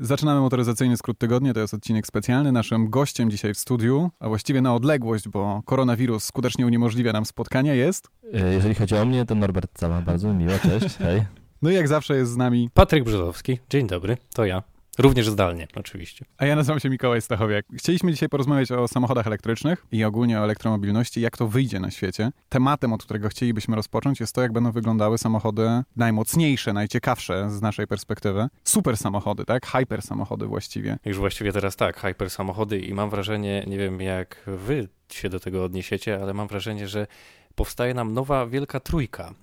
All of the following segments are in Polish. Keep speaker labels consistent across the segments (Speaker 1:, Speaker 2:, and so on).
Speaker 1: Zaczynamy motoryzacyjny skrót tygodnia, to jest odcinek specjalny. Naszym gościem dzisiaj w studiu, a właściwie na odległość, bo koronawirus skutecznie uniemożliwia nam spotkania, jest...
Speaker 2: E, jeżeli chodzi o mnie, to Norbert Cała, bardzo miło, cześć, hej.
Speaker 1: No i jak zawsze jest z nami...
Speaker 3: Patryk Brzozowski, dzień dobry, to ja. Również zdalnie, oczywiście.
Speaker 1: A ja nazywam się Mikołaj Stachowiak. Chcieliśmy dzisiaj porozmawiać o samochodach elektrycznych i ogólnie o elektromobilności, jak to wyjdzie na świecie. Tematem, od którego chcielibyśmy rozpocząć, jest to, jak będą wyglądały samochody najmocniejsze, najciekawsze z naszej perspektywy. Super samochody, tak? Hyper samochody właściwie.
Speaker 3: Już właściwie teraz tak, hyper samochody i mam wrażenie, nie wiem jak wy się do tego odniesiecie, ale mam wrażenie, że powstaje nam nowa wielka trójka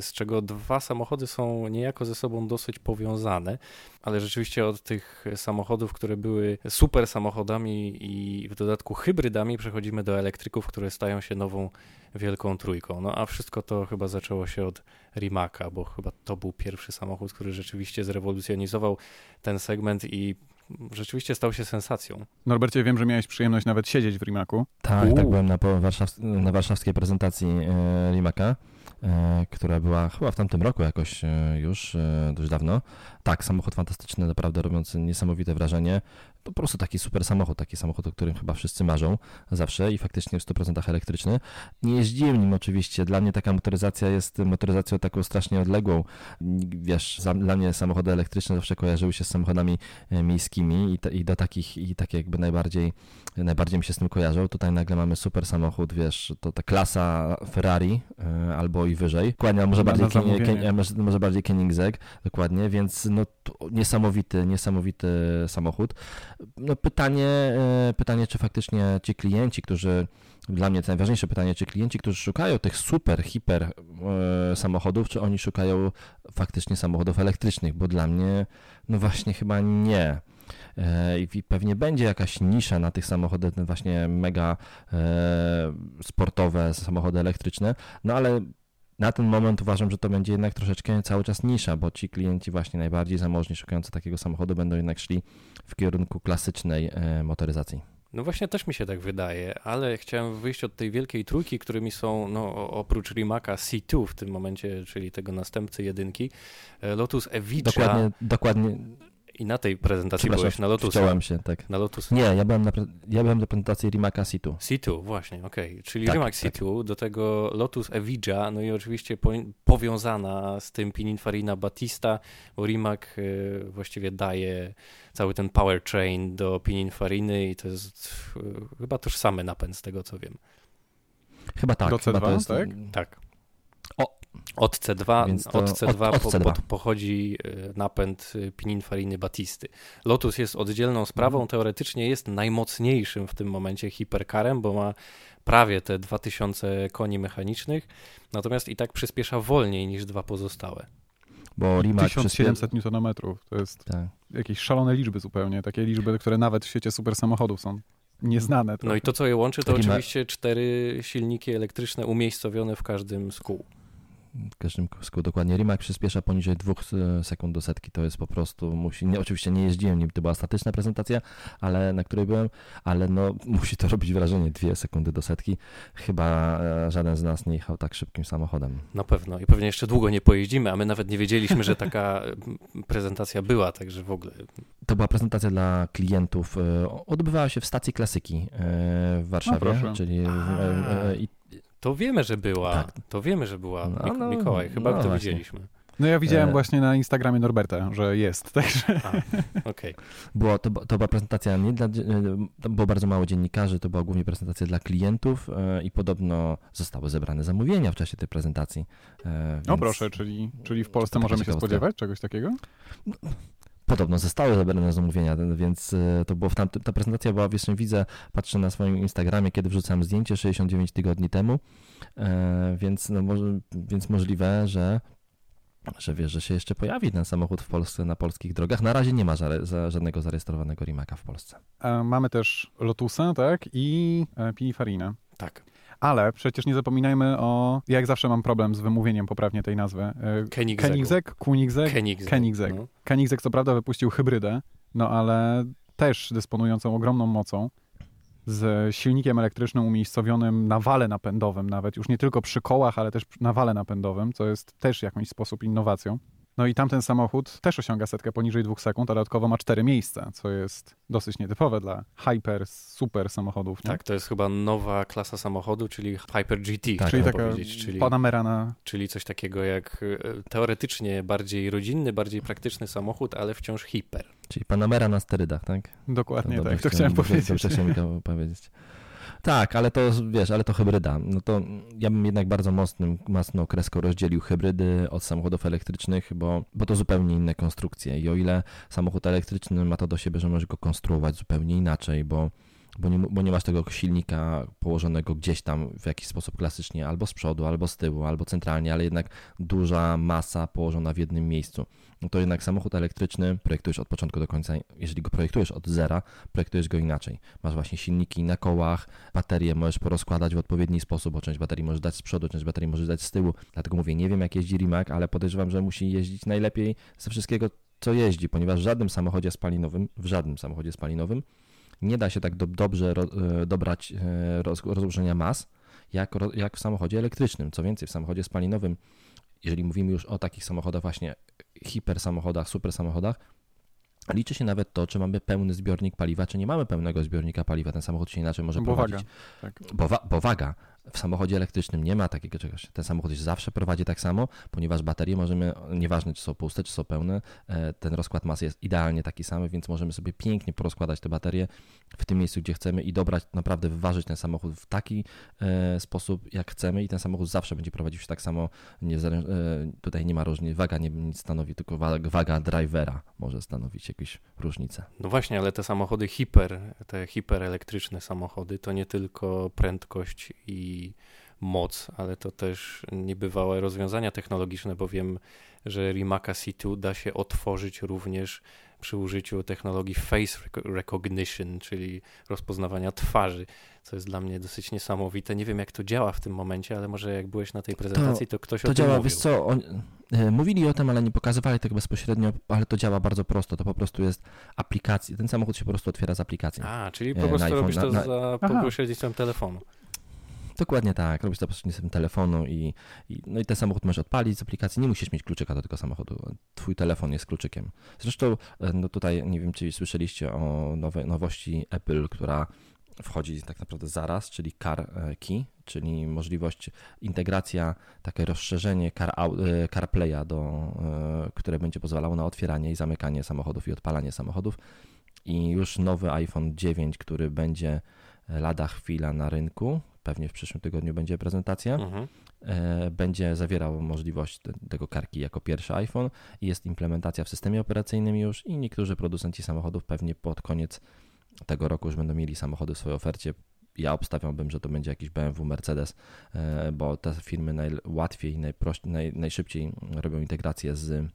Speaker 3: z czego dwa samochody są niejako ze sobą dosyć powiązane, ale rzeczywiście od tych samochodów, które były super samochodami i w dodatku hybrydami, przechodzimy do elektryków, które stają się nową wielką trójką. No a wszystko to chyba zaczęło się od Rimaka, bo chyba to był pierwszy samochód, który rzeczywiście zrewolucjonizował ten segment i rzeczywiście stał się sensacją.
Speaker 1: Norbercie, wiem, że miałeś przyjemność nawet siedzieć w Rimaku.
Speaker 2: Tak, tak byłem na, na warszawskiej prezentacji e, Rimaka. E, która była chyba w tamtym roku jakoś e, już, e, dość dawno. Tak, samochód fantastyczny, naprawdę robiący niesamowite wrażenie po prostu taki super samochód, taki samochód, o którym chyba wszyscy marzą zawsze i faktycznie w 100% elektryczny. Nie jeździłem nim oczywiście, dla mnie taka motoryzacja jest motoryzacją taką strasznie odległą. Wiesz, dla mnie samochody elektryczne zawsze kojarzyły się z samochodami e, miejskimi i, to, i do takich, i tak jakby najbardziej, najbardziej mi się z tym kojarzą. Tutaj nagle mamy super samochód, wiesz, to ta klasa Ferrari e, albo i wyżej. Dokładnie, może bardziej, Ken, Ken, może bardziej Koenigsegg, dokładnie, więc no niesamowity, niesamowity samochód. No pytanie, e, pytanie, czy faktycznie ci klienci, którzy, dla mnie to najważniejsze pytanie, czy klienci, którzy szukają tych super, hiper e, samochodów, czy oni szukają faktycznie samochodów elektrycznych, bo dla mnie, no właśnie chyba nie. E, I pewnie będzie jakaś nisza na tych samochodach, właśnie mega sportowe samochody elektryczne, no ale na ten moment uważam, że to będzie jednak troszeczkę cały czas nisza, bo ci klienci właśnie najbardziej zamożni szukający takiego samochodu będą jednak szli w kierunku klasycznej e, motoryzacji.
Speaker 3: No właśnie też mi się tak wydaje, ale chciałem wyjść od tej wielkiej trójki, którymi są no, oprócz Rimaka C2 w tym momencie, czyli tego następcy jedynki, e, Lotus Evija.
Speaker 2: Dokładnie, dokładnie,
Speaker 3: i na tej prezentacji byłeś, na Lotusie.
Speaker 2: Chciałem się, tak.
Speaker 3: Na Lotus.
Speaker 2: Nie, ja byłem na, ja byłem na prezentacji Rimaka C2.
Speaker 3: C2, właśnie, okej. Okay. Czyli tak, Rimac C2, tak. do tego Lotus Evija, no i oczywiście po, powiązana z tym Pininfarina Batista, bo Rimac y, właściwie daje cały ten powertrain do Pininfariny i to jest y, chyba tożsamy napęd z tego, co wiem.
Speaker 2: Chyba tak.
Speaker 1: Do C2,
Speaker 2: chyba
Speaker 1: jest, tak?
Speaker 3: Tak. Od C2, od C2, od, od C2. Po, po, pochodzi e, napęd e, Pininfariny Batisty. Lotus jest oddzielną sprawą, mhm. teoretycznie jest najmocniejszym w tym momencie hiperkarem, bo ma prawie te 2000 koni mechanicznych, natomiast i tak przyspiesza wolniej niż dwa pozostałe.
Speaker 1: Bo Rimac 1700 Nm to jest tak. jakieś szalone liczby zupełnie, takie liczby, które nawet w świecie super samochodów są nieznane.
Speaker 3: Trochę. No i to, co je łączy, to oczywiście cztery silniki elektryczne umiejscowione w każdym z kół
Speaker 2: w każdym kółku dokładnie. Rimac przyspiesza poniżej 2 e, sekund do setki, to jest po prostu, musi, nie, oczywiście nie jeździłem nim, to była statyczna prezentacja, ale na której byłem, ale no musi to robić wrażenie, 2 sekundy do setki. Chyba e, żaden z nas nie jechał tak szybkim samochodem.
Speaker 3: Na pewno i pewnie jeszcze długo nie pojeździmy, a my nawet nie wiedzieliśmy, że taka prezentacja była, także w ogóle.
Speaker 2: To była prezentacja dla klientów, e, odbywała się w stacji klasyki w Warszawie, no czyli
Speaker 3: i to wiemy, że była. Tak. To wiemy, że była. No, no, Mikołaj, chyba no, to właśnie. widzieliśmy.
Speaker 1: No ja widziałem e... właśnie na Instagramie Norberta, że jest, także...
Speaker 3: okej. Okay.
Speaker 2: Było, to, to była prezentacja nie dla... E, to było bardzo mało dziennikarzy, to była głównie prezentacja dla klientów e, i podobno zostały zebrane zamówienia w czasie tej prezentacji.
Speaker 1: E, więc... No proszę, czyli, czyli w Polsce możemy się spodziewać czegoś takiego? No,
Speaker 2: Podobno zostały zebrane zamówienia, więc e, to było w tamtym, ta prezentacja była, wiesz, widzę, patrzę na swoim Instagramie, kiedy wrzucałem zdjęcie 69 tygodni temu, e, więc, no, więc możliwe, że że wiesz, że się jeszcze pojawi ten samochód w Polsce na polskich drogach. Na razie nie ma żadnego zarejestrowanego Rimaka w Polsce.
Speaker 1: E, mamy też Lotusa, tak? I Pininfarinę.
Speaker 3: Tak.
Speaker 1: Ale przecież nie zapominajmy o, jak zawsze mam problem z wymówieniem poprawnie tej nazwy. E, Koenigsegg, Koenigsegg, Koenigsegg. No. Koenigsegg co prawda wypuścił hybrydę, no ale też dysponującą ogromną mocą, z silnikiem elektrycznym umiejscowionym na wale napędowym nawet, już nie tylko przy kołach, ale też na wale napędowym, co jest też w jakiś sposób innowacją. No i tamten samochód też osiąga setkę poniżej dwóch sekund, a dodatkowo ma cztery miejsca, co jest dosyć nietypowe dla hyper, super samochodów. Nie?
Speaker 3: Tak, to jest chyba nowa klasa samochodu, czyli Hyper GT.
Speaker 1: Tak, czyli taka czyli, Panamera na...
Speaker 3: Czyli coś takiego jak e, teoretycznie bardziej rodzinny, bardziej praktyczny samochód, ale wciąż hiper.
Speaker 2: Czyli Panamera na sterydach, tak?
Speaker 1: Dokładnie to tak, to chciałem powiedzieć.
Speaker 2: Dobrze chciałem powiedzieć. Tak, ale to wiesz, ale to hybryda. No to ja bym jednak bardzo mocnym, mocno kreską rozdzielił hybrydy od samochodów elektrycznych, bo, bo to zupełnie inne konstrukcje. I o ile samochód elektryczny ma to do siebie, że możesz go konstruować zupełnie inaczej, bo bo nie, bo nie masz tego silnika położonego gdzieś tam w jakiś sposób klasycznie, albo z przodu, albo z tyłu, albo centralnie, ale jednak duża masa położona w jednym miejscu. No to jednak samochód elektryczny projektujesz od początku do końca, jeżeli go projektujesz od zera, projektujesz go inaczej. Masz właśnie silniki na kołach, baterie możesz porozkładać w odpowiedni sposób, bo część baterii możesz dać z przodu, część baterii możesz dać z tyłu. Dlatego mówię, nie wiem jak jeździ Rimac, ale podejrzewam, że musi jeździć najlepiej ze wszystkiego, co jeździ, ponieważ w żadnym samochodzie spalinowym, w żadnym samochodzie spalinowym nie da się tak do, dobrze ro, e, dobrać e, roz, rozłożenia mas, jak, jak w samochodzie elektrycznym. Co więcej, w samochodzie spalinowym, jeżeli mówimy już o takich samochodach właśnie hiper samochodach, super samochodach, liczy się nawet to, czy mamy pełny zbiornik paliwa, czy nie mamy pełnego zbiornika paliwa. Ten samochód się inaczej może bo prowadzić. Waga, tak. bo, wa bo waga. W samochodzie elektrycznym nie ma takiego czegoś. Ten samochód się zawsze prowadzi tak samo, ponieważ baterie możemy, nieważne czy są puste, czy są pełne, e, ten rozkład masy jest idealnie taki sam, więc możemy sobie pięknie porozkładać te baterie w tym miejscu, gdzie chcemy i dobrać, naprawdę wyważyć ten samochód w taki e, sposób, jak chcemy i ten samochód zawsze będzie prowadził się tak samo. Nie, e, tutaj nie ma różnicy, waga nie nic stanowi, tylko waga, drivera może stanowić jakąś różnicę.
Speaker 3: No właśnie, ale te samochody hiper, te hiperelektryczne samochody, to nie tylko prędkość i moc, ale to też niebywałe rozwiązania technologiczne, bo wiem, że Rimaca C2 da się otworzyć również przy użyciu technologii face recognition, czyli rozpoznawania twarzy, co jest dla mnie dosyć niesamowite. Nie wiem, jak to działa w tym momencie, ale może jak byłeś na tej prezentacji, to, to ktoś
Speaker 2: to
Speaker 3: o
Speaker 2: tym działa,
Speaker 3: mówił.
Speaker 2: Wiesz co, on, e, mówili o tym, ale nie pokazywali tego bezpośrednio, ale to działa bardzo prosto. To po prostu jest aplikacja. Ten samochód się po prostu otwiera z aplikacji.
Speaker 3: A, czyli po prostu robisz to na, na... za pośrednictwem telefonu.
Speaker 2: Dokładnie tak, robisz to pośrednictwem telefonu i, i, no i ten samochód możesz odpalić z aplikacji, nie musisz mieć kluczyka do tego samochodu, twój telefon jest kluczykiem. Zresztą e, no tutaj nie wiem, czy słyszeliście o nowe, nowości Apple, która wchodzi tak naprawdę zaraz, czyli Car e, Key, czyli możliwość integracja, takie rozszerzenie Car, e, CarPlaya, do, które będzie pozwalało na otwieranie i zamykanie samochodów i odpalanie samochodów. I już nowy iPhone 9, który będzie lada chwila na rynku, pewnie w przyszłym tygodniu będzie prezentacja, mhm. E, będzie zawierał możliwość tego karki jako pierwszy iPhone i jest implementacja w systemie operacyjnym już i niektórzy producenci samochodów pewnie pod koniec tego roku już będą mieli samochody w swojej ofercie. Ja obstawiałbym, że to będzie jakiś BMW, Mercedes, e, bo te firmy najłatwiej, najprościej, naj, najszybciej robią integrację z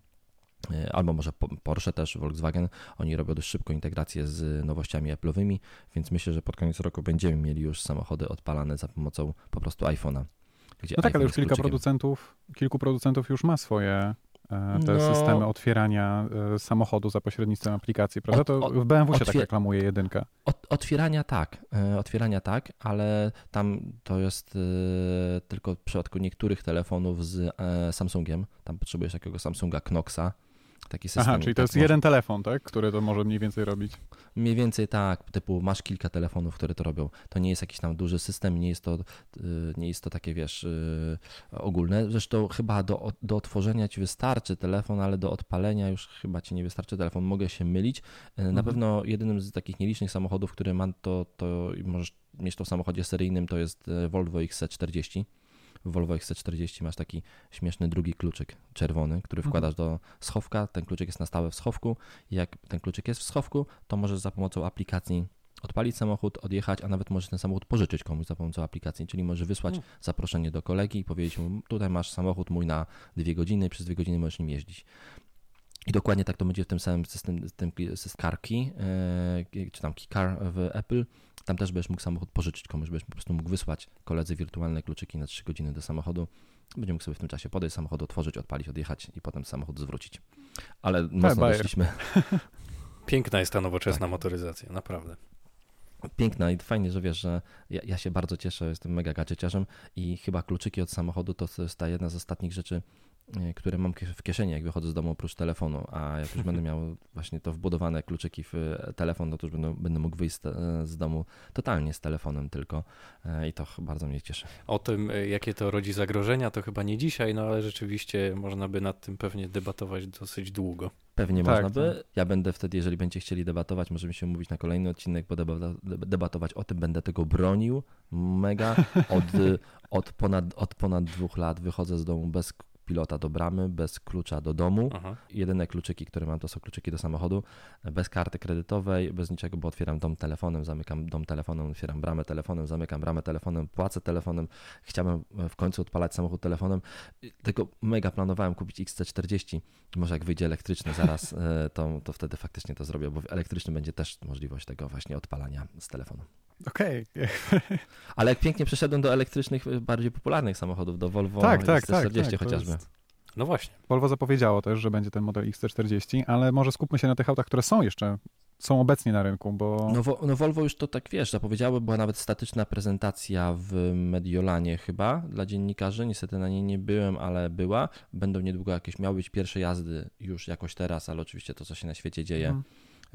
Speaker 2: albo może Porsche też, Volkswagen, oni robią dość szybko integrację z nowościami Apple'owymi, więc myślę, że pod koniec roku będziemy mieli już samochody odpalane za pomocą po prostu iPhone'a.
Speaker 1: No tak, ale już kilka producentów, kilku producentów już ma swoje e, te no, systemy otwierania e, samochodu za pośrednictwem aplikacji, prawda? To w BMW się tak reklamuje jedynka.
Speaker 2: Od, otwierania tak, otwierania tak, ale tam to jest tylko w przypadku niektórych telefonów z Samsungiem. Tam potrzebujesz takiego Samsunga Knoxa, taki system.
Speaker 1: Aha, czyli to tak jest może... jeden telefon, tak? Który to może mniej więcej robić?
Speaker 2: Mniej więcej tak, typu masz kilka telefonów, które to robią. To nie jest jakiś tam duży system, nie jest to, y, nie jest to takie, wiesz, y, ogólne. Zresztą chyba do, do otworzenia ci wystarczy telefon, ale do odpalenia już chyba ci nie wystarczy telefon. Mogę się mylić. Y, na mhm. pewno jedynym z takich nielicznych samochodów, który ma to, to możesz mieć to w samochodzie seryjnym, to jest Volvo XC40 w Volvo XC40 masz taki śmieszny drugi kluczyk czerwony, który mhm. wkładasz do schowka. Ten kluczyk jest na stałe w schowku. Jak ten kluczyk jest w schowku, to możesz za pomocą aplikacji odpalić samochód, odjechać, a nawet możesz ten samochód pożyczyć komuś za pomocą aplikacji, czyli możesz wysłać mm. zaproszenie do kolegi i powiedzieć mu, tutaj masz samochód mój na dwie godziny, przez dwie godziny możesz nim jeździć. I dokładnie tak to będzie w tym samym systemie, system, system CarKey, e, czy tam KeyCar w Apple. Tam też będziesz mógł samochód pożyczyć komuś, będziesz po prostu mógł wysłać koledzy wirtualne kluczyki na 3 godziny do samochodu. Będzie mógł sobie w tym czasie podejść samochód, otworzyć, odpalić, odjechać i potem samochód zwrócić. Ale mocno weszliśmy.
Speaker 3: Piękna jest ta nowoczesna tak. motoryzacja, naprawdę.
Speaker 2: Piękna i fajnie, że wiesz, że ja, ja się bardzo cieszę, jestem mega gadżeciarzem i chyba kluczyki od samochodu to jest ta jedna z ostatnich rzeczy, E, które mam w kieszeni, jak wychodzę z domu oprócz telefonu, a jak już będę miał właśnie to wbudowane kluczyki w e, telefon, no to już będę, będę mógł wyjść z, z domu totalnie z telefonem tylko e, i to bardzo mnie cieszy.
Speaker 3: O tym, jakie to rodzi zagrożenia, to chyba nie dzisiaj, no ale rzeczywiście można by nad tym pewnie debatować dosyć długo.
Speaker 2: Pewnie tak, można by. Tak. Ja będę wtedy, jeżeli będziecie chcieli debatować, możemy się mówić na kolejny odcinek, bo debatować o tym będę tego bronił mega. Od, od, ponad, od ponad dwóch lat wychodzę z domu bez pilota do bramy, bez klucza do domu. Aha. Jedyne kluczyki, które mam, to są kluczyki do samochodu, bez karty kredytowej, bez niczego, bo otwieram dom telefonem, zamykam dom telefonem, otwieram bramę telefonem, zamykam bramę telefonem, płacę telefonem. Chciałem w końcu odpalać samochód telefonem, tylko mega planowałem kupić XC40. Może jak wyjdzie elektryczny zaraz, e, to, to wtedy faktycznie to zrobię, bo elektryczny będzie też możliwość tego właśnie odpalania z telefonu.
Speaker 1: Okej. Okay.
Speaker 2: Ale jak pięknie przeszedłem do elektrycznych, y, bardziej popularnych samochodów, do Volvo tak, tak, XC40 tak, tak, chociażby.
Speaker 3: No właśnie.
Speaker 1: Volvo zapowiedziało też, że będzie ten model XC40, ale może skupmy się na tych autach, które są jeszcze, są obecnie na rynku, bo...
Speaker 2: No, no Volvo już to tak, wiesz, zapowiedziało, była nawet statyczna prezentacja w Mediolanie chyba dla dziennikarzy, niestety na niej nie byłem, ale była. Będą niedługo jakieś, miały być pierwsze jazdy już jakoś teraz, ale oczywiście to, co się na świecie dzieje, hmm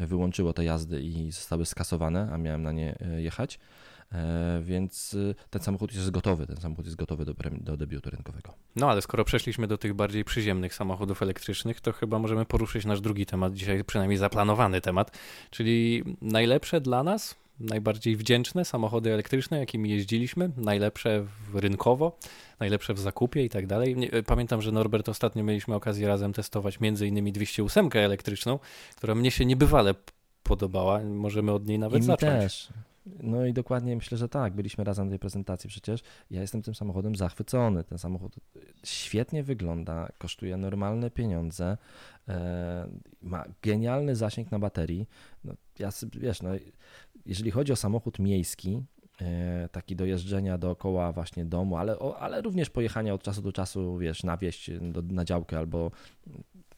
Speaker 2: wyłączyło te jazdy i zostały skasowane, a miałem na nie e, jechać. E, więc e, ten samochód jest gotowy, ten samochód jest gotowy do, do debiutu rynkowego.
Speaker 3: No ale skoro przeszliśmy do tych bardziej przyziemnych samochodów elektrycznych, to chyba możemy poruszyć nasz drugi temat, dzisiaj przynajmniej zaplanowany temat, czyli najlepsze dla nas, najbardziej wdzięczne samochody elektryczne, jakimi jeździliśmy, najlepsze rynkowo, najlepsze w zakupie i tak dalej. Pamiętam, że Norbert ostatnio mieliśmy okazję razem testować między innymi 208 elektryczną, która mnie się niebywale podobała. Możemy od niej nawet I zacząć.
Speaker 2: też. No i dokładnie myślę, że tak. Byliśmy razem na tej prezentacji przecież. Ja jestem tym samochodem zachwycony. Ten samochód świetnie wygląda, kosztuje normalne pieniądze, e, ma genialny zasięg na baterii. No, ja, wiesz, no, jeżeli chodzi o samochód miejski, e, taki do jeżdżenia dookoła właśnie domu, ale, ale również pojechania od czasu do czasu, wiesz, na wieś, do, na działkę albo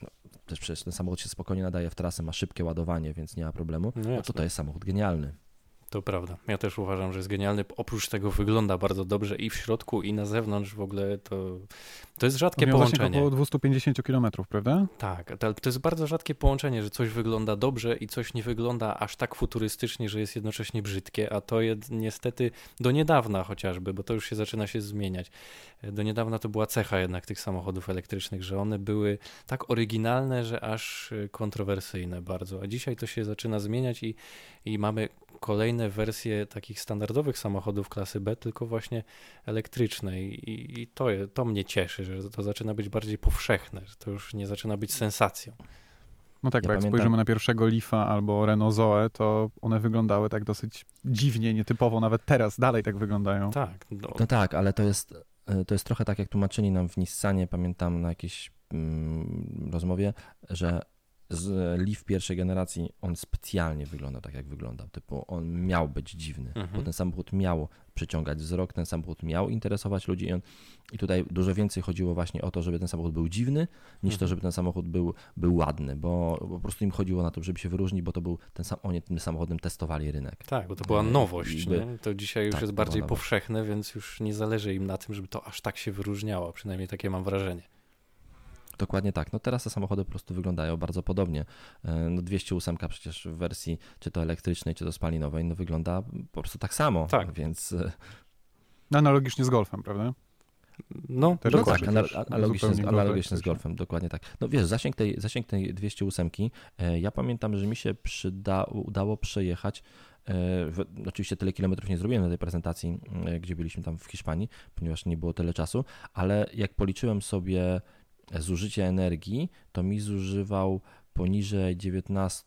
Speaker 2: no, też przecież ten samochód się spokojnie nadaje w trasę, ma szybkie ładowanie, więc nie ma problemu, no, no to to jest samochód genialny.
Speaker 3: To prawda. Ja też uważam, że jest genialny. Oprócz tego wygląda bardzo dobrze i w środku, i na zewnątrz w ogóle to, to jest rzadkie Miał połączenie.
Speaker 1: około 250 km, prawda?
Speaker 3: Tak, to jest bardzo rzadkie połączenie, że coś wygląda dobrze i coś nie wygląda aż tak futurystycznie, że jest jednocześnie brzydkie, a to jest niestety do niedawna chociażby, bo to już się zaczyna się zmieniać. Do niedawna to była cecha jednak tych samochodów elektrycznych, że one były tak oryginalne, że aż kontrowersyjne bardzo, a dzisiaj to się zaczyna zmieniać i, i mamy kolejne wersje takich standardowych samochodów klasy B, tylko właśnie elektryczne i, i to, to mnie cieszy, że to zaczyna być bardziej powszechne, że to już nie zaczyna być sensacją.
Speaker 1: No tak, ja bo jak spojrzymy na pierwszego Leafa albo Renault Zoe, to one wyglądały tak dosyć dziwnie, nietypowo, nawet teraz dalej tak wyglądają.
Speaker 3: Tak.
Speaker 2: No, no tak, ale to jest, e, to jest trochę tak, jak tłumaczyli nam w Nissanie, pamiętam na jakiejś mm, rozmowie, że z Leaf pierwszej generacji, on specjalnie wyglądał tak, jak wyglądał. Typu on miał być dziwny, mhm. bo ten samochód miał przyciągać wzrok, ten samochód miał interesować ludzi i, on, i tutaj dużo więcej chodziło właśnie o to, żeby ten samochód był dziwny, niż mhm. to, żeby ten samochód był, był ładny, bo po prostu im chodziło na to, żeby się wyróżnić, bo to był ten sam, oni tym samochodem testowali rynek.
Speaker 3: Tak, bo to była nowość, by, to dzisiaj już tak, jest bardziej powszechne, więc już nie zależy im na tym, żeby to aż tak się wyróżniało, przynajmniej takie mam wrażenie.
Speaker 2: Dokładnie tak. No teraz te samochody po prostu wyglądają bardzo podobnie. E, no 208 przecież w wersji czy to elektrycznej, czy to spalinowej, no wygląda po prostu tak samo. Tak. Więc... E,
Speaker 1: no analogicznie z Golfem, prawda?
Speaker 2: No, Też no tak, analogicznie, z, analogicznie z Golfem, dokładnie tak. No wiesz, zasięg tej, zasięg tej 208, e, ja pamiętam, że mi się przyda, udało przejechać w, oczywiście tyle kilometrów nie zrobiłem na tej prezentacji, gdzie byliśmy tam w Hiszpanii, ponieważ nie było tyle czasu, ale jak policzyłem sobie zużycie energii, to mi zużywał poniżej 19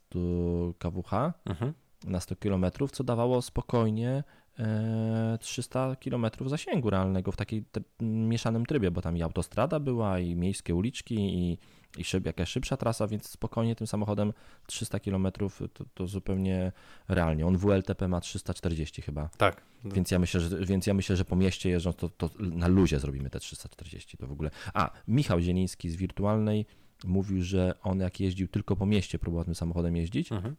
Speaker 2: kWh mhm. na 100 km, co dawało spokojnie 300 e, km zasięgu realnego w takim mieszanym trybie, bo tam i autostrada była, i miejskie uliczki, i, i szyb, jakaś szybsza trasa, więc spokojnie tym samochodem 300 km to, to zupełnie realnie. On WLTP ma 340 chyba.
Speaker 3: Tak.
Speaker 2: Więc ja myślę, że, więc ja myślę, że po mieście jeżdżąc, to, to na luzie zrobimy te 340 to w ogóle. A, Michał Zieliński z Wirtualnej mówił, że on jak jeździł tylko po mieście, próbował tym samochodem jeździć, mhm.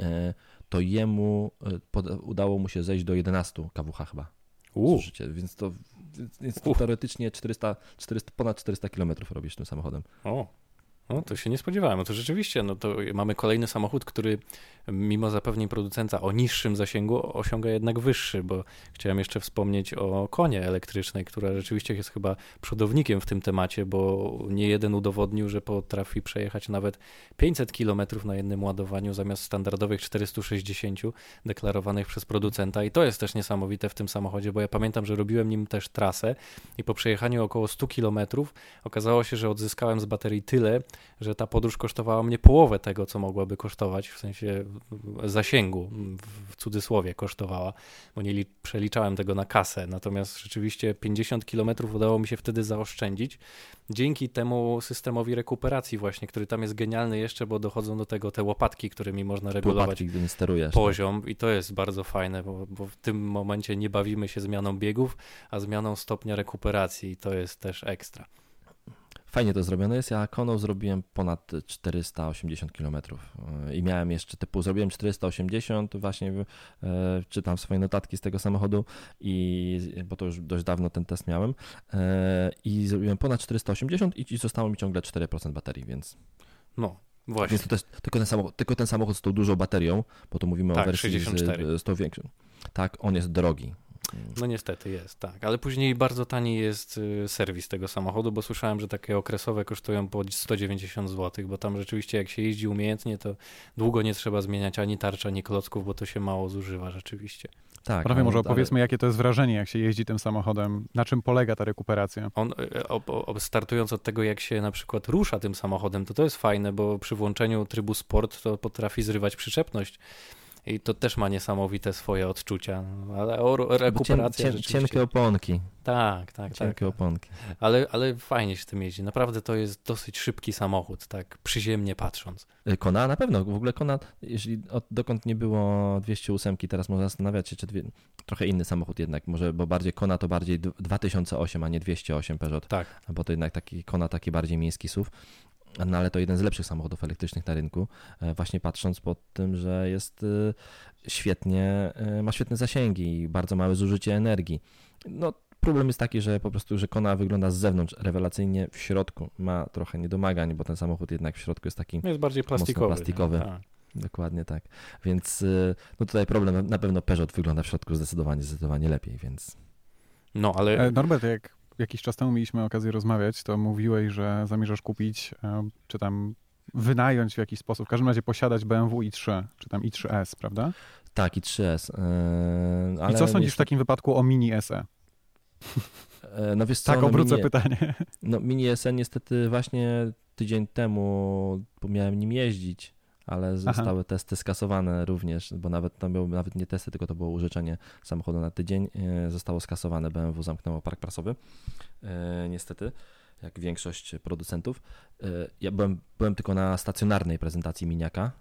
Speaker 2: E, to jemu e, udało mu się zejść do 11 kWh chyba. Zużycie, więc to Więc teoretycznie 400, 400, ponad 400 km robisz tym samochodem.
Speaker 3: O, no, to się nie spodziewałem. No to rzeczywiście, no to mamy kolejny samochód, który mimo zapewnień producenta o niższym zasięgu osiąga jednak wyższy, bo chciałem jeszcze wspomnieć o konie elektrycznej, która rzeczywiście jest chyba przodownikiem w tym temacie, bo nie jeden udowodnił, że potrafi przejechać nawet 500 km na jednym ładowaniu zamiast standardowych 460 deklarowanych przez producenta. I to jest też niesamowite w tym samochodzie, bo ja pamiętam, że robiłem nim też trasę i po przejechaniu około 100 km okazało się, że odzyskałem z baterii tyle, że ta podróż kosztowała mnie połowę tego, co mogłaby kosztować, w sensie zasięgu, w cudzysłowie kosztowała, bo nie przeliczałem tego na kasę, natomiast rzeczywiście 50 km udało mi się wtedy zaoszczędzić, dzięki temu systemowi rekuperacji właśnie, który tam jest genialny jeszcze, bo dochodzą do tego te łopatki, którymi można regulować łopatki, sterujesz, poziom tak. i to jest bardzo fajne, bo, bo w tym momencie nie bawimy się zmianą biegów, a zmianą stopnia rekuperacji i to jest też ekstra.
Speaker 2: Fajnie to zrobione jest. Ja koną zrobiłem ponad 480 km i miałem jeszcze typu, zrobiłem 480, właśnie e, czytam swoje notatki z tego samochodu i, bo to już dość dawno ten test miałem e, i zrobiłem ponad 480 i, i zostało mi ciągle 4% baterii, więc...
Speaker 3: No, Właśnie.
Speaker 2: Więc to tylko, ten samochód, tylko ten samochód z tą dużą baterią, bo tu mówimy tak, o wersji 64. Z, z tą większą. Tak, on jest drogi.
Speaker 3: No niestety jest, tak. Ale później bardzo tani jest y, serwis tego samochodu, bo słyszałem, że takie okresowe kosztują po 190 zł, bo tam rzeczywiście jak się jeździ umiejętnie, to długo nie trzeba zmieniać ani tarcza, ani klocków, bo to się mało zużywa rzeczywiście.
Speaker 1: Tak. Prawie może opowiedzmy, ale... jakie to jest wrażenie, jak się jeździ tym samochodem, na czym polega ta rekuperacja?
Speaker 3: On, y, o, o, startując od tego, jak się na przykład rusza tym samochodem, to to jest fajne, bo przy włączeniu trybu sport to potrafi zrywać przyczepność i to też ma niesamowite swoje odczucia, ale o rekuperacja
Speaker 2: cien, cien, Cienkie oponki.
Speaker 3: Tak, tak,
Speaker 2: Cienkie
Speaker 3: tak.
Speaker 2: oponki.
Speaker 3: Ale, ale fajnie się tym jeździ. Naprawdę to jest dosyć szybki samochód, tak przyziemnie patrząc.
Speaker 2: Y, Kona na pewno. W ogóle Kona, jeśli od, dokąd nie było 208, teraz można zastanawiać się, czy dwie, trochę inny samochód jednak, może, bo bardziej Kona to bardziej 2008, a nie 208 Peugeot.
Speaker 3: Tak.
Speaker 2: Bo to jednak taki Kona taki bardziej miejski SUV no ale to jeden z lepszych samochodów elektrycznych na rynku, e, właśnie patrząc po tym, że jest e, świetnie, e, ma świetne zasięgi i bardzo małe zużycie energii. No, problem jest taki, że po prostu, że Kona wygląda z zewnątrz rewelacyjnie, w środku ma trochę niedomagań, bo ten samochód jednak w środku jest taki
Speaker 3: jest bardziej plastikowy.
Speaker 2: plastikowy. Tak. Dokładnie tak. Więc no tutaj problem, na pewno Peugeot wygląda w środku zdecydowanie, zdecydowanie lepiej, więc...
Speaker 3: No, ale...
Speaker 1: Norbert, jak jakiś czas temu mieliśmy okazję rozmawiać, to mówiłeś, że zamierzasz kupić, e, czy tam wynająć w jakiś sposób, w każdym razie posiadać BMW i3, czy tam i3S, prawda?
Speaker 2: Tak, i3S.
Speaker 1: Yy, I co sądzisz w takim wypadku o Mini SE?
Speaker 2: E, no wiesz co,
Speaker 1: tak, no obrócę mini, pytanie.
Speaker 2: No Mini SE niestety właśnie tydzień temu miałem nim jeździć ale zostały Aha. testy skasowane również, bo nawet tam były nawet nie testy, tylko to było użyczenie samochodu na tydzień. E, zostało skasowane, BMW zamknęło park prasowy, e, niestety, jak większość producentów. E, ja byłem, byłem tylko na stacjonarnej prezentacji Miniaka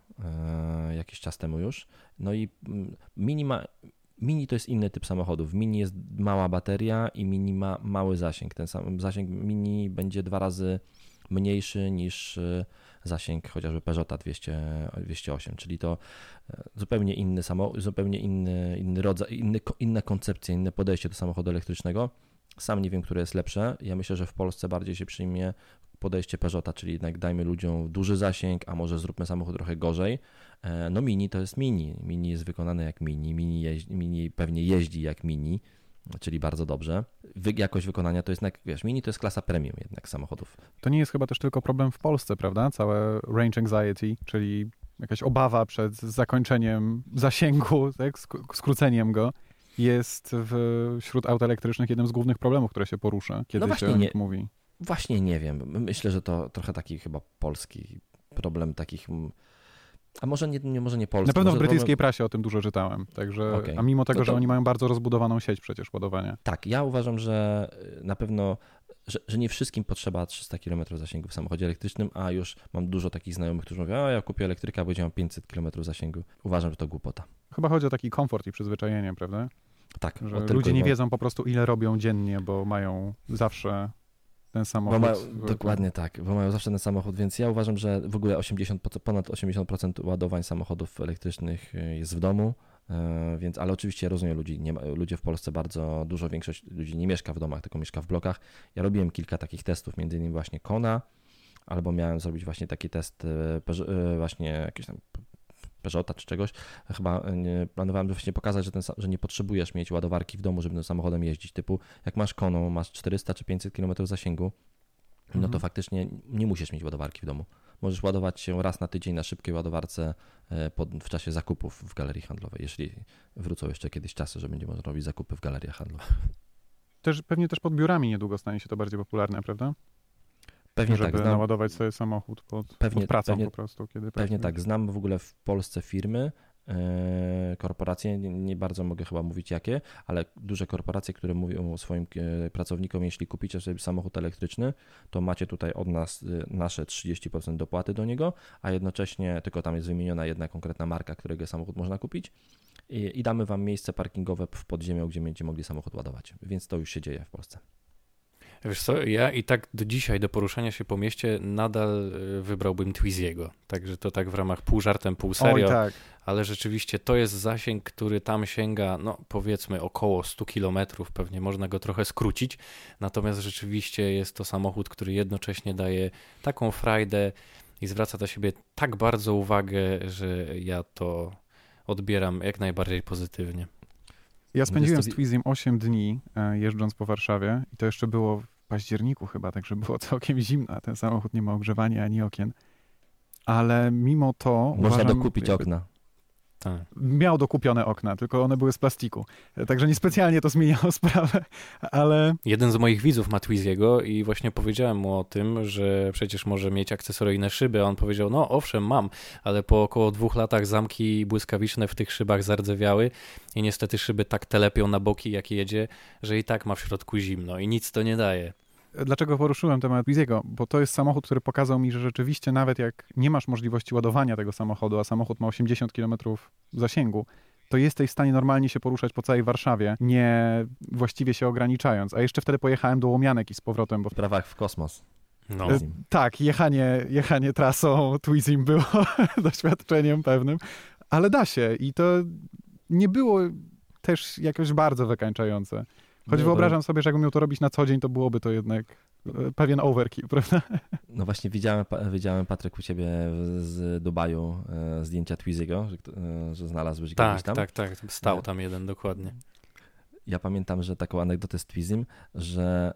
Speaker 2: jakiś czas temu już. No i mm, Mini ma, Mini to jest inny typ samochodów. Mini jest mała bateria i Mini ma mały zasięg. Ten sam zasięg Mini będzie dwa razy mniejszy niż zasięg chociażby Peugeota 200, 208, czyli to e, zupełnie inny samochód, zupełnie inny, inny rodzaj, inny, inna koncepcja, inne podejście do samochodu elektrycznego. Sam nie wiem, które jest lepsze. Ja myślę, że w Polsce bardziej się przyjmie podejście Peugeota, czyli jednak dajmy ludziom duży zasięg, a może zróbmy samochód trochę gorzej. E, no mini to jest mini. Mini jest wykonane jak mini. Mini, jeździ, mini pewnie jeździ jak mini czyli bardzo dobrze. Jakość wykonania to jest, wiesz, Mini to jest klasa premium jednak samochodów.
Speaker 1: To nie jest chyba też tylko problem w Polsce, prawda? Całe range anxiety, czyli jakaś obawa przed zakończeniem zasięgu, tak, skróceniem go, jest w, wśród aut elektrycznych jednym z głównych problemów, które się porusza, kiedy no się o nich mówi.
Speaker 2: Właśnie nie wiem. Myślę, że to trochę taki chyba polski problem takich a może nie, nie, może nie Polska.
Speaker 1: Na pewno w brytyjskiej prasie o tym dużo czytałem. Także, okay. A mimo tego, to... że oni mają bardzo rozbudowaną sieć przecież ładowania.
Speaker 2: Tak, ja uważam, że y, na pewno, że, że nie wszystkim potrzeba 300 km zasięgu w samochodzie elektrycznym, a już mam dużo takich znajomych, którzy mówią, a ja kupię elektryka, bo będzie mam 500 km zasięgu. Uważam, że to głupota.
Speaker 1: Chyba chodzi o taki komfort i przyzwyczajenie, prawda?
Speaker 2: Tak.
Speaker 1: Że ludzie nie wiedzą po prostu, ile robią dziennie, bo mają zawsze ten samochód.
Speaker 2: Mają, dokładnie tak, bo mają zawsze ten samochód, więc ja uważam, że w ogóle 80, ponad 80% ładowań samochodów elektrycznych y, jest w domu, E, więc, ale oczywiście rozumiem ludzi. Nie, ludzie w Polsce bardzo, dużo większość ludzi nie mieszka w domach, tylko mieszka w blokach. Ja robiłem kilka takich testów, między innymi właśnie Kona, albo miałem zrobić właśnie taki test e, właśnie jakieś tam Peugeota czy czegoś. Chyba nie, planowałem właśnie pokazać, że, ten, że nie potrzebujesz mieć ładowarki w domu, żeby tym samochodem jeździć. Typu jak masz koną, masz 400 czy 500 km zasięgu, no to mhm. faktycznie nie musisz mieć ładowarki w domu. Możesz ładować się raz na tydzień na szybkiej ładowarce e, pod, w czasie zakupów w galerii handlowej, jeśli wrócą jeszcze kiedyś czasy, że będzie można robić zakupy w galeriach handlowych.
Speaker 1: Też, pewnie też pod biurami niedługo stanie się to bardziej popularne, prawda? Pewnie żeby tak. Żeby naładować sobie samochód pod, pewnie, pod pracą
Speaker 2: pewnie,
Speaker 1: po prostu.
Speaker 2: Kiedy pewnie tak. Znam w ogóle w Polsce firmy, E, korporacje, nie, nie, bardzo mogę chyba mówić jakie, ale duże korporacje, które mówią swoim e, pracownikom, jeśli kupicie sobie samochód elektryczny, to macie tutaj od nas e, nasze 30% dopłaty do niego, a jednocześnie tylko tam jest wymieniona jedna konkretna marka, którego samochód można kupić i, i damy wam miejsce parkingowe w podziemiu, gdzie będziecie mogli samochód ładować, więc to już się dzieje w Polsce.
Speaker 3: Wiesz co, ja i tak do dzisiaj, do poruszania się po mieście nadal wybrałbym Twiziego. Także to tak w ramach pół żartem, pół serio. Oj, tak ale rzeczywiście to jest zasięg, który tam sięga, no powiedzmy około 100 km, pewnie można go trochę skrócić, natomiast rzeczywiście jest to samochód, który jednocześnie daje taką frajdę i zwraca do siebie tak bardzo uwagę, że ja to odbieram jak najbardziej pozytywnie.
Speaker 1: Ja spędziłem z Twizim 8 dni e, jeżdżąc po Warszawie i to jeszcze było październiku chyba, także było całkiem zimno, ten samochód nie ma ogrzewania ani okien. Ale mimo to.
Speaker 2: Można uważam, dokupić okna.
Speaker 1: Tak. Miał dokupione okna, tylko one były z plastiku. Także niespecjalnie to zmieniało sprawę, ale...
Speaker 3: Jeden z moich widzów ma Twiziego i właśnie powiedziałem mu o tym, że przecież może mieć akcesoryjne szyby, a on powiedział, no owszem, mam, ale po około dwóch latach zamki błyskawiczne w tych szybach zardzewiały i niestety szyby tak telepią na boki, jak jedzie, że i tak ma w środku zimno i nic to nie daje.
Speaker 1: Dlaczego poruszyłem temat Wiziego? Bo to jest samochód, który pokazał mi, że rzeczywiście nawet jak nie masz możliwości ładowania tego samochodu, a samochód ma 80 km zasięgu, to jesteś w stanie normalnie się poruszać po całej Warszawie, nie właściwie się ograniczając. A jeszcze wtedy pojechałem do Łomianek i z powrotem. Bo...
Speaker 2: W prawach w kosmos.
Speaker 1: No. E, tak, jechanie, jechanie trasą Twizim było doświadczeniem pewnym, ale da się i to nie było też jakoś bardzo wykańczające. Choć no, wyobrażam sobie, że jakbym miał to robić na co dzień, to byłoby to jednak e, pewien overkill, prawda?
Speaker 2: No właśnie widziałem, widziałem Patryk u ciebie z Dubaju e, zdjęcia Twiziego, że, e, że znalazłeś
Speaker 3: tak,
Speaker 2: gdzieś tam.
Speaker 3: Tak, tak, tak. Stał tam jeden, dokładnie.
Speaker 2: Ja pamiętam, że taką anegdotę z Twizim, że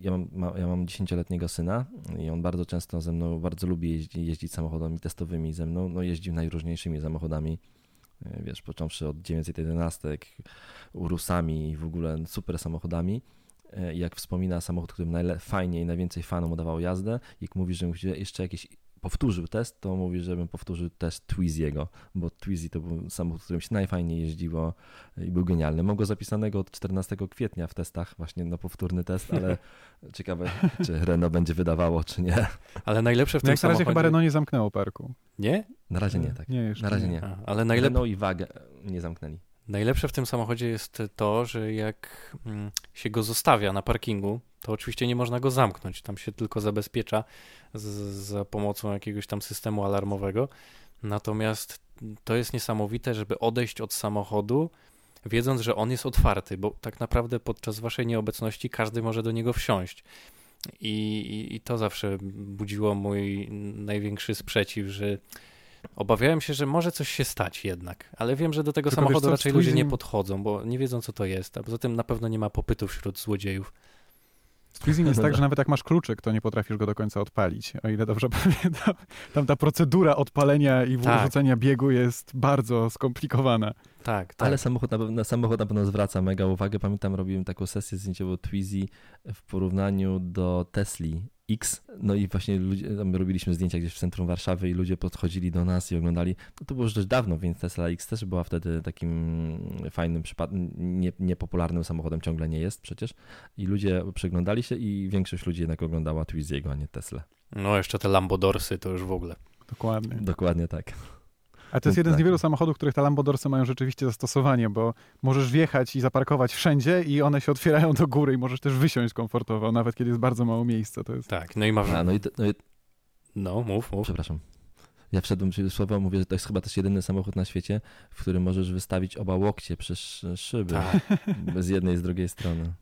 Speaker 2: ja mam, ja mam 10-letniego syna i on bardzo często ze mną, bardzo lubi jeździć, jeździć samochodami testowymi ze mną, no jeździł najróżniejszymi samochodami wiesz, począwszy od 911, Urusami i w ogóle super samochodami. E, jak wspomina samochód, którym najfajniej najwięcej fanom udawał jazdę, jak mówi, że jeszcze jakieś powtórzył test, to mówi, żebym powtórzył test Twiziego, bo Twizy to był samochód, którym się najfajniej jeździło i był genialny. Mam go zapisanego od 14 kwietnia w testach, właśnie na powtórny test, ale ciekawe, czy Renault będzie wydawało, czy nie.
Speaker 3: Ale najlepsze w no tym
Speaker 1: jak samochodzie... na razie chyba Renault nie zamknęło parku.
Speaker 3: Nie?
Speaker 2: Na razie nie, tak. Nie, jeszcze na razie nie. A, ale najlepsze... Renault i Wagę nie zamknęli.
Speaker 3: Najlepsze w tym samochodzie jest to, że jak mm, się go zostawia na parkingu, to oczywiście nie można go zamknąć. Tam się tylko zabezpiecza z, za pomocą jakiegoś tam systemu alarmowego. Natomiast to jest niesamowite, żeby odejść od samochodu, wiedząc, że on jest otwarty, bo tak naprawdę podczas waszej nieobecności każdy może do niego wsiąść. I, i, i to zawsze budziło mój największy sprzeciw, że Obawiałem się, że może coś się stać jednak, ale wiem, że do tego Tylko samochodu raczej ludzie nie podchodzą, bo nie wiedzą, co to jest, a poza tym na pewno nie ma popytu wśród złodziejów.
Speaker 1: Squeezing jest tak, że nawet jak masz kluczyk, to nie potrafisz go do końca odpalić. O ile dobrze pamiętam, tam ta procedura odpalenia i tak. wrzucenia biegu jest bardzo skomplikowana.
Speaker 2: Tak, tak. Ale samochód na, pewno, samochód na pewno zwraca mega uwagę. Pamiętam, robiłem taką sesję zdjęciową Twizy w porównaniu do Tesli X. No i właśnie ludzie, robiliśmy zdjęcia gdzieś w centrum Warszawy i ludzie podchodzili do nas i oglądali. No to było już dość dawno, więc Tesla X też była wtedy takim fajnym przypadkiem, nie, niepopularnym samochodem, ciągle nie jest przecież. I ludzie przeglądali się i większość ludzi jednak oglądała Twizy'ego, a nie Tesla.
Speaker 3: No jeszcze te Lambodorsy to już w ogóle.
Speaker 1: Dokładnie.
Speaker 2: Dokładnie tak.
Speaker 1: A to jest jeden z niewielu samochodów, których te Lambodorsy mają rzeczywiście zastosowanie, bo możesz wjechać i zaparkować wszędzie i one się otwierają do góry i możesz też wysiąść komfortowo, nawet kiedy jest bardzo mało miejsca. To jest...
Speaker 3: Tak, no i masz... A, no, i, no, i... no, mów, mów.
Speaker 2: Przepraszam. Ja wszedłem przez słowo, mówię, że to jest chyba też jedyny samochód na świecie, w którym możesz wystawić oba łokcie przez szyby. Tak. Bez jednej i z drugiej strony.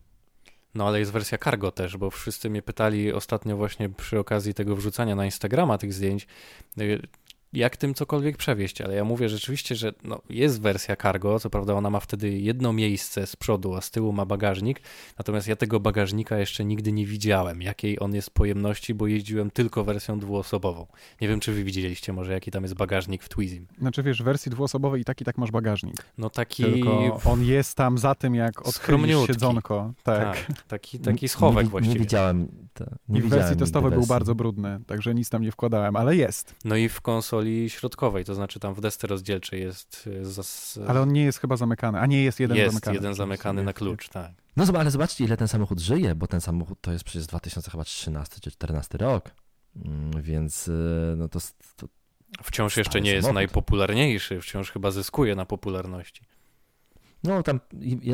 Speaker 3: No ale jest wersja cargo też, bo wszyscy mnie pytali ostatnio właśnie przy okazji tego wrzucania na Instagrama tych zdjęć, jak tym cokolwiek przewieźć, ale ja mówię rzeczywiście, że no, jest wersja cargo, co prawda ona ma wtedy jedno miejsce z przodu, a z tyłu ma bagażnik, natomiast ja tego bagażnika jeszcze nigdy nie widziałem, jakiej on jest pojemności, bo jeździłem tylko wersją dwuosobową. Nie wiem, czy wy widzieliście może, jaki tam jest bagażnik w Twizim.
Speaker 1: Znaczy wiesz, w wersji dwuosobowej i tak i tak masz bagażnik.
Speaker 3: No taki...
Speaker 1: Tylko on jest tam za tym, jak odchylisz siedzonko. Tak.
Speaker 3: tak. taki, taki schowek
Speaker 2: nie,
Speaker 3: właściwie.
Speaker 2: Nie widziałem.
Speaker 1: To, nie I w wersji testowej był bardzo brudny, także nic tam nie wkładałem, ale jest.
Speaker 3: No i w konsoli konsoli środkowej, to znaczy tam w desce rozdzielczej jest...
Speaker 1: E, Zas... Ale on nie jest chyba zamykany, a nie jest jeden
Speaker 3: jest
Speaker 1: zamykany.
Speaker 3: Jest jeden zamykany na klucz, tak.
Speaker 2: No ale zobaczcie, ile ten samochód żyje, bo ten samochód to jest przecież 2013 czy 2014 rok, mm, więc e, no to... to
Speaker 3: wciąż jeszcze nie jest najpopularniejszy, wciąż chyba zyskuje na popularności.
Speaker 2: No tam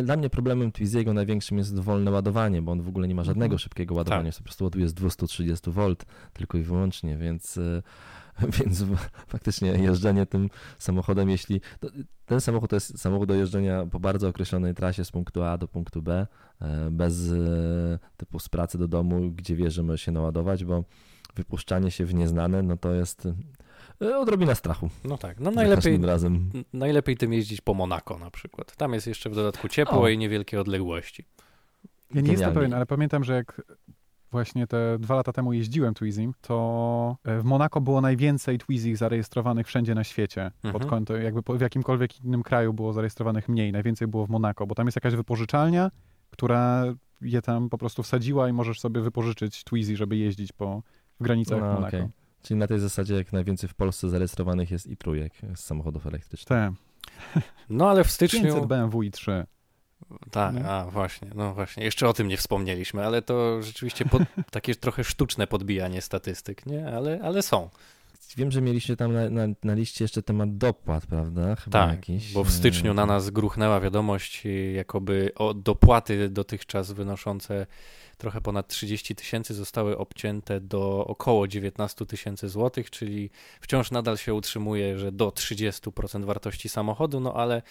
Speaker 2: dla mnie problemem Twiziego największym jest wolne ładowanie, bo on w ogóle nie ma żadnego mhm. szybkiego ładowania, tak. po prostu ładuje z 230 V tylko i wyłącznie, więc e, Więc faktycznie jeżdżenie tym samochodem, jeśli. Ten samochód to jest samochód do jeżdżenia po bardzo określonej trasie z punktu A do punktu B, e, bez e, typu z pracy do domu, gdzie wie, że może się naładować, bo wypuszczanie się w nieznane, no to jest odrobina strachu.
Speaker 3: No tak, no najlepiej, razem. najlepiej tym jeździć po Monako na przykład. Tam jest jeszcze w dodatku ciepło o. i niewielkie odległości.
Speaker 1: Ja nie jestem pewien, ale pamiętam, że jak właśnie te dwa lata temu jeździłem Twizim, to e, w Monako było najwięcej Twizy zarejestrowanych wszędzie na świecie. Mhm. Pod kątem, jakby w jakimkolwiek innym kraju było zarejestrowanych mniej. Najwięcej było w Monako, bo tam jest jakaś wypożyczalnia, która je tam po prostu wsadziła i możesz sobie wypożyczyć Twizy, żeby jeździć po w granicach no, Monako. Okay.
Speaker 2: Czyli na tej zasadzie jak najwięcej w Polsce zarejestrowanych jest i trójek z samochodów elektrycznych.
Speaker 1: Tak.
Speaker 3: No ale w styczniu...
Speaker 1: 500 BMW i 3.
Speaker 3: Tak, no. a właśnie, no właśnie. Jeszcze o tym nie wspomnieliśmy, ale to rzeczywiście pod, takie trochę sztuczne podbijanie statystyk, nie? Ale, ale są.
Speaker 2: Wiem, że mieliście tam na, na, na liście jeszcze temat dopłat, prawda? Chyba
Speaker 3: tak, jakiś. bo w styczniu na nas gruchnęła wiadomość, jakoby o dopłaty dotychczas wynoszące trochę ponad 30 tysięcy zostały obcięte do około 19 tysięcy złotych, czyli wciąż nadal się utrzymuje, że do 30% wartości samochodu, no ale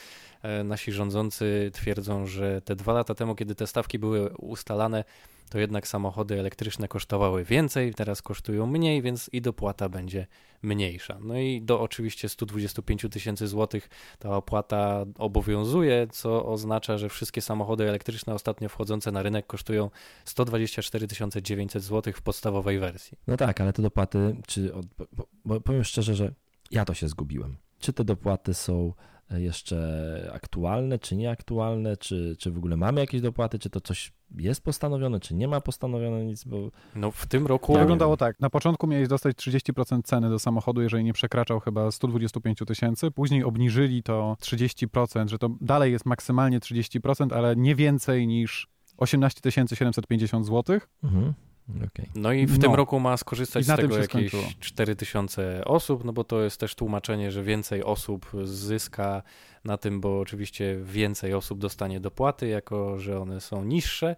Speaker 3: e, nasi rządzący twierdzą, że te dwa lata temu, kiedy te stawki były ustalane, to jednak samochody elektryczne kosztowały więcej, teraz kosztują mniej, więc i dopłata będzie mniejsza. No i do oczywiście 125 tysięcy złotych ta opłata obowiązuje, co oznacza, że wszystkie samochody elektryczne ostatnio wchodzące na rynek kosztują 124 900 złotych w podstawowej wersji.
Speaker 2: No tak, ale te dopłaty, czy, bo, bo powiem szczerze, że ja to się zgubiłem. Czy te dopłaty są jeszcze aktualne, czy nieaktualne, czy, czy w ogóle mamy jakieś dopłaty, czy to coś jest postanowione, czy nie ma postanowione nic, bo...
Speaker 3: No w tym roku...
Speaker 1: To wyglądało tak, na początku miałeś dostać 30% ceny do samochodu, jeżeli nie przekraczał chyba 125 tysięcy, później obniżyli to 30%, że to dalej jest maksymalnie 30%, ale nie więcej niż 18 750 zł. Mhm.
Speaker 3: Okay. No i w no. tym roku ma skorzystać z tego jakieś 4000 osób, no bo to jest też tłumaczenie, że więcej osób zyska na tym, bo oczywiście więcej osób dostanie dopłaty, jako że one są niższe.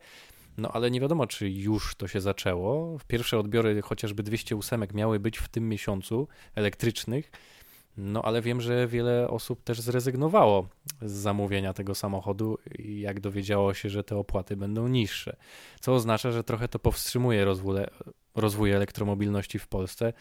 Speaker 3: No ale nie wiadomo, czy już to się zaczęło. Pierwsze odbiory chociażby 208 miały być w tym miesiącu elektrycznych. No ale wiem, że wiele osób też zrezygnowało z zamówienia tego samochodu, jak dowiedziało się, że te opłaty będą niższe. Co oznacza, że trochę to powstrzymuje rozwój, rozwój elektromobilności w Polsce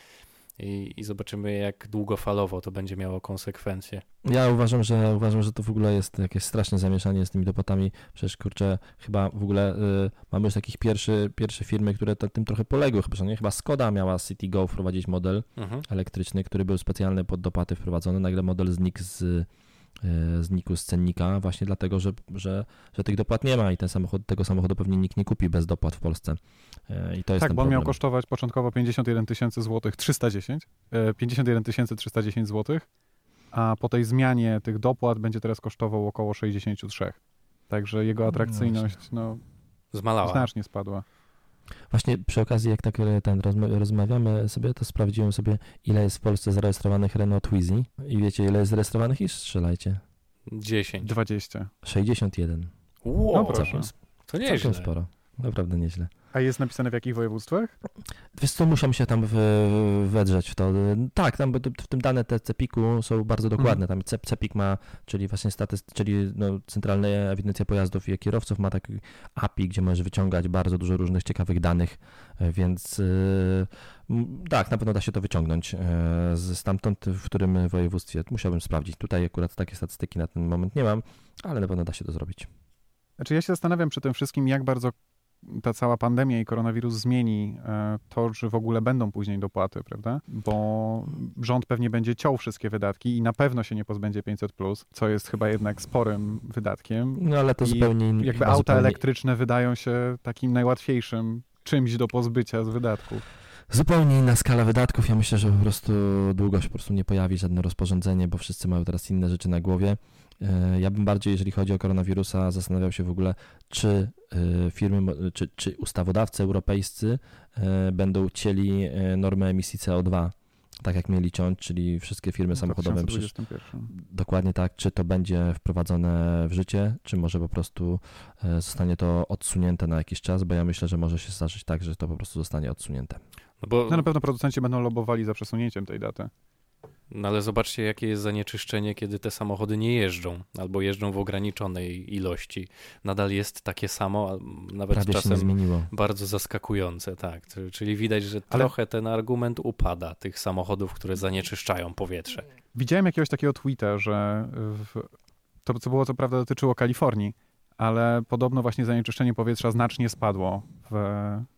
Speaker 3: i, i zobaczymy, jak długofalowo to będzie miało konsekwencje.
Speaker 2: Ja uważam, że uważam, że to w ogóle jest jakieś straszne zamieszanie z tymi dopłatami. Przecież kurczę, chyba w ogóle y, mamy już takich pierwszy, pierwsze firmy, które to, tym trochę poległy. Chyba, nie? chyba Skoda miała City Go wprowadzić model mhm. elektryczny, który był specjalny pod dopłaty wprowadzony. Nagle model znikł z znikł z cennika właśnie dlatego, że, że, że tych dopłat nie ma i ten samochód, tego samochodu pewnie nikt nie kupi bez dopłat w Polsce. E, I to jest
Speaker 1: tak, bo
Speaker 2: on
Speaker 1: miał kosztować początkowo 51 tysięcy złotych 310, 51 310 złotych, a po tej zmianie tych dopłat będzie teraz kosztował około 63. Także jego no atrakcyjność no,
Speaker 3: Zmalała.
Speaker 1: znacznie spadła.
Speaker 2: Właśnie przy okazji, jak tak ten rozmawiamy sobie, to sprawdziłem sobie, ile jest w Polsce zarejestrowanych Renault Twizy i wiecie, ile jest zarejestrowanych i strzelajcie.
Speaker 3: 10.
Speaker 1: 20.
Speaker 2: 61.
Speaker 3: Wow, no proszę.
Speaker 2: to nieźle. Całkiem sporo. Naprawdę nieźle.
Speaker 1: A jest napisane w jakich województwach?
Speaker 2: Wiesz co, musiałem się tam w, wedrzeć w to. Tak, tam w tym dane te CEPIK-u są bardzo mhm. dokładne. Tam CEPIK ma, czyli właśnie statystyk, czyli no, Centralna Ewidencja Pojazdów i Kierowców ma taki API, gdzie możesz wyciągać bardzo dużo różnych ciekawych danych, e, więc yy, tak, na pewno da się to wyciągnąć yy, stamtąd, w którym województwie. Musiałbym sprawdzić. Tutaj akurat takie statystyki na ten moment nie mam, ale na pewno da się to zrobić.
Speaker 1: Znaczy ja się zastanawiam przy tym wszystkim, jak bardzo ta cała pandemia i koronawirus zmieni e, to, że w ogóle będą później dopłaty, prawda? Bo rząd pewnie będzie ciął wszystkie wydatki i na pewno się nie pozbędzie 500, co jest chyba jednak sporym wydatkiem.
Speaker 2: No ale to I zupełnie inny.
Speaker 1: Jakby auta zupełnie... elektryczne wydają się takim najłatwiejszym czymś do pozbycia z wydatków.
Speaker 2: Zupełnie inna skala wydatków. Ja myślę, że po prostu długo się po prostu nie pojawi żadne rozporządzenie, bo wszyscy mają teraz inne rzeczy na głowie. E, ja bym bardziej, jeżeli chodzi o koronawirusa, zastanawiał się w ogóle, czy e, firmy, czy, czy ustawodawcy europejscy e, będą chcieli normę emisji CO2 tak jak mieli ciąć, czyli wszystkie firmy samochodowe. Przysz... Dokładnie tak, czy to będzie wprowadzone w życie, czy może po prostu zostanie to odsunięte na jakiś czas, bo ja myślę, że może się zdarzyć tak, że to po prostu zostanie odsunięte.
Speaker 1: No, bo... no na pewno producenci będą lobowali za przesunięciem tej daty.
Speaker 3: No ale zobaczcie, jakie jest zanieczyszczenie, kiedy te samochody nie jeżdżą, albo jeżdżą w ograniczonej ilości. Nadal jest takie samo, a nawet Prawie czasem bardzo zaskakujące, tak. Czyli widać, że ale... trochę ten argument upada tych samochodów, które zanieczyszczają powietrze.
Speaker 1: Widziałem jakiegoś takiego tweeta, że w... to co było co prawda dotyczyło Kalifornii, ale podobno właśnie zanieczyszczenie powietrza znacznie spadło w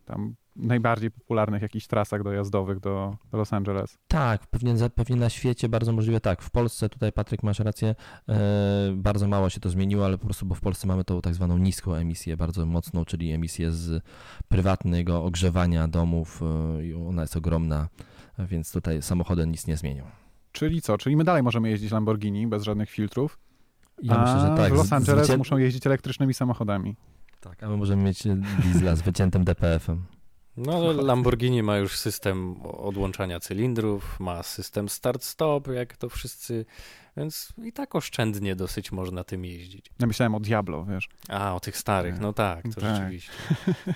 Speaker 1: tam najbardziej popularnych jakichś trasach dojazdowych do, do Los Angeles.
Speaker 2: Tak, pewnie, pewnie na świecie bardzo możliwe tak. W Polsce, tutaj Patryk masz rację, e, bardzo mało się to zmieniło, ale po prostu, bo w Polsce mamy tą tak zwaną niską emisję, bardzo mocną, czyli emisję z prywatnego ogrzewania domów e, i ona jest ogromna, więc tutaj samochody nic nie zmienią.
Speaker 1: Czyli co? Czyli my dalej możemy jeździć Lamborghini bez żadnych filtrów? Ja myślę, że tak. w Los Angeles Zwycię... muszą jeździć elektrycznymi samochodami.
Speaker 2: Tak, a my możemy mieć diesla z wyciętym DPF-em.
Speaker 3: No, Lamborghini ma już system odłączania cylindrów, ma system start-stop, jak to wszyscy, więc i tak oszczędnie dosyć można tym jeździć.
Speaker 1: Ja myślałem o Diablo, wiesz.
Speaker 3: A, o tych starych, no tak, to tak. rzeczywiście.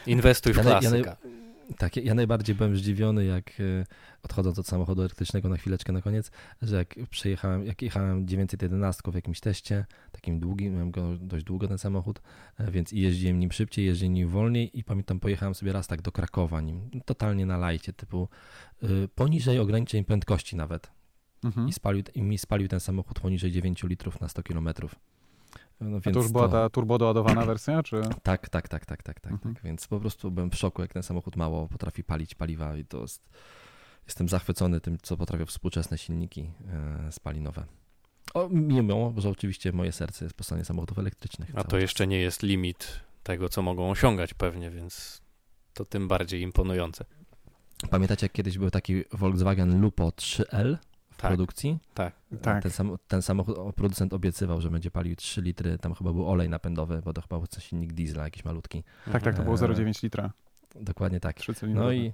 Speaker 3: Inwestuj w klasyka. Ja, ja,
Speaker 2: tak, ja najbardziej byłem zdziwiony, jak e, odchodząc od samochodu elektrycznego na chwileczkę na koniec, że jak przejechałem, jak jechałem 911 w jakimś teście, takim długim, miałem go dość długo ten samochód, e, więc jeździłem nim szybciej, jeździłem nim wolniej i pamiętam, pojechałem sobie raz tak do Krakowa nim, totalnie na lajcie, typu y, poniżej ograniczeń prędkości nawet. Mhm. I, spalił, I mi spalił ten samochód poniżej 9 litrów na 100 kilometrów.
Speaker 1: No, A to już była to... ta turbodoładowana wersja, czy?
Speaker 2: Tak, tak, tak, tak, tak, tak, mhm. tak. Więc po prostu byłem w szoku, jak ten samochód mało potrafi palić paliwa i to jest... Jestem zachwycony tym, co potrafią współczesne silniki e, spalinowe. O, mimo, że oczywiście moje serce jest po stronie samochodów elektrycznych.
Speaker 3: A to jeszcze nie jest limit tego, co mogą osiągać pewnie, więc to tym bardziej imponujące.
Speaker 2: Pamiętacie, jak kiedyś był taki Volkswagen Lupo 3L? Tak, produkcji.
Speaker 3: Tak,
Speaker 2: tak. Ten, sam, ten samochód, producent obiecywał, że będzie palił 3 litry, tam chyba był olej napędowy, bo to chyba był silnik diesla jakiś malutki.
Speaker 1: Tak, tak, to było 0,9 e, litra.
Speaker 2: Dokładnie tak. No i,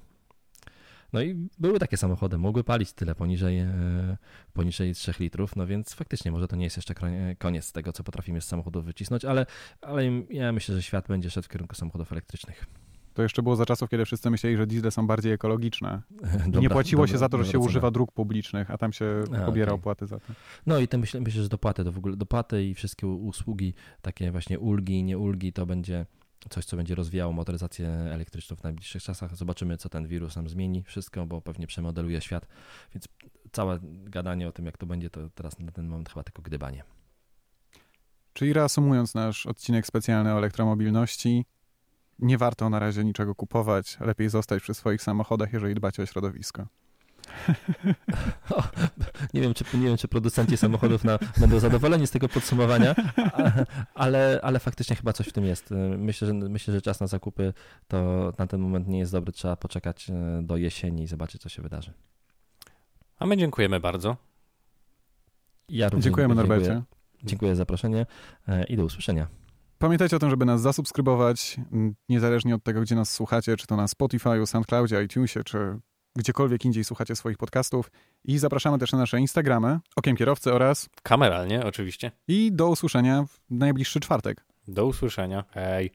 Speaker 2: no i były takie samochody, mogły palić tyle poniżej, e, poniżej 3 litrów, no więc faktycznie może to nie jest jeszcze koniec tego, co potrafimy z samochodów wycisnąć, ale, ale ja myślę, że świat będzie szedł w kierunku samochodów elektrycznych.
Speaker 1: To jeszcze było za czasów, kiedy wszyscy myśleli, że diesle są bardziej ekologiczne. Dobra, I nie płaciło dobra, się za to, że się używa dróg publicznych, a tam się a, pobiera okay. opłaty za to.
Speaker 2: No i to myślę, myślę, że dopłaty, to w ogóle dopłaty i wszystkie usługi, takie właśnie ulgi, nie ulgi, to będzie coś, co będzie rozwijało motoryzację elektryczną w najbliższych czasach. Zobaczymy, co ten wirus nam zmieni, wszystko, bo pewnie przemodeluje świat. Więc całe gadanie o tym, jak to będzie, to teraz na ten moment chyba tylko gdybanie.
Speaker 1: Czyli reasumując nasz odcinek specjalny o elektromobilności, nie warto na razie niczego kupować. Lepiej zostać przy swoich samochodach, jeżeli dbacie o środowisko.
Speaker 2: O, nie, wiem, czy, nie wiem, czy producenci samochodów na, będą zadowoleni z tego podsumowania, ale, ale faktycznie chyba coś w tym jest. Myślę że, myślę, że czas na zakupy to na ten moment nie jest dobry. Trzeba poczekać e, do jesieni i zobaczyć, co się wydarzy.
Speaker 3: A my dziękujemy bardzo.
Speaker 1: Ja Dziękujemy, Norbercie.
Speaker 2: Dziękuję za zaproszenie e, i do usłyszenia.
Speaker 1: Pamiętajcie o tym, żeby nas zasubskrybować, niezależnie od tego, gdzie nas słuchacie, czy to na Spotify, SoundCloudzie, iTunesie, czy gdziekolwiek indziej słuchacie swoich podcastów. I zapraszamy też na nasze Instagramy, Okiem Kierowcy oraz...
Speaker 3: Kameralnie, oczywiście.
Speaker 1: I do usłyszenia w najbliższy czwartek.
Speaker 3: Do usłyszenia. Hej.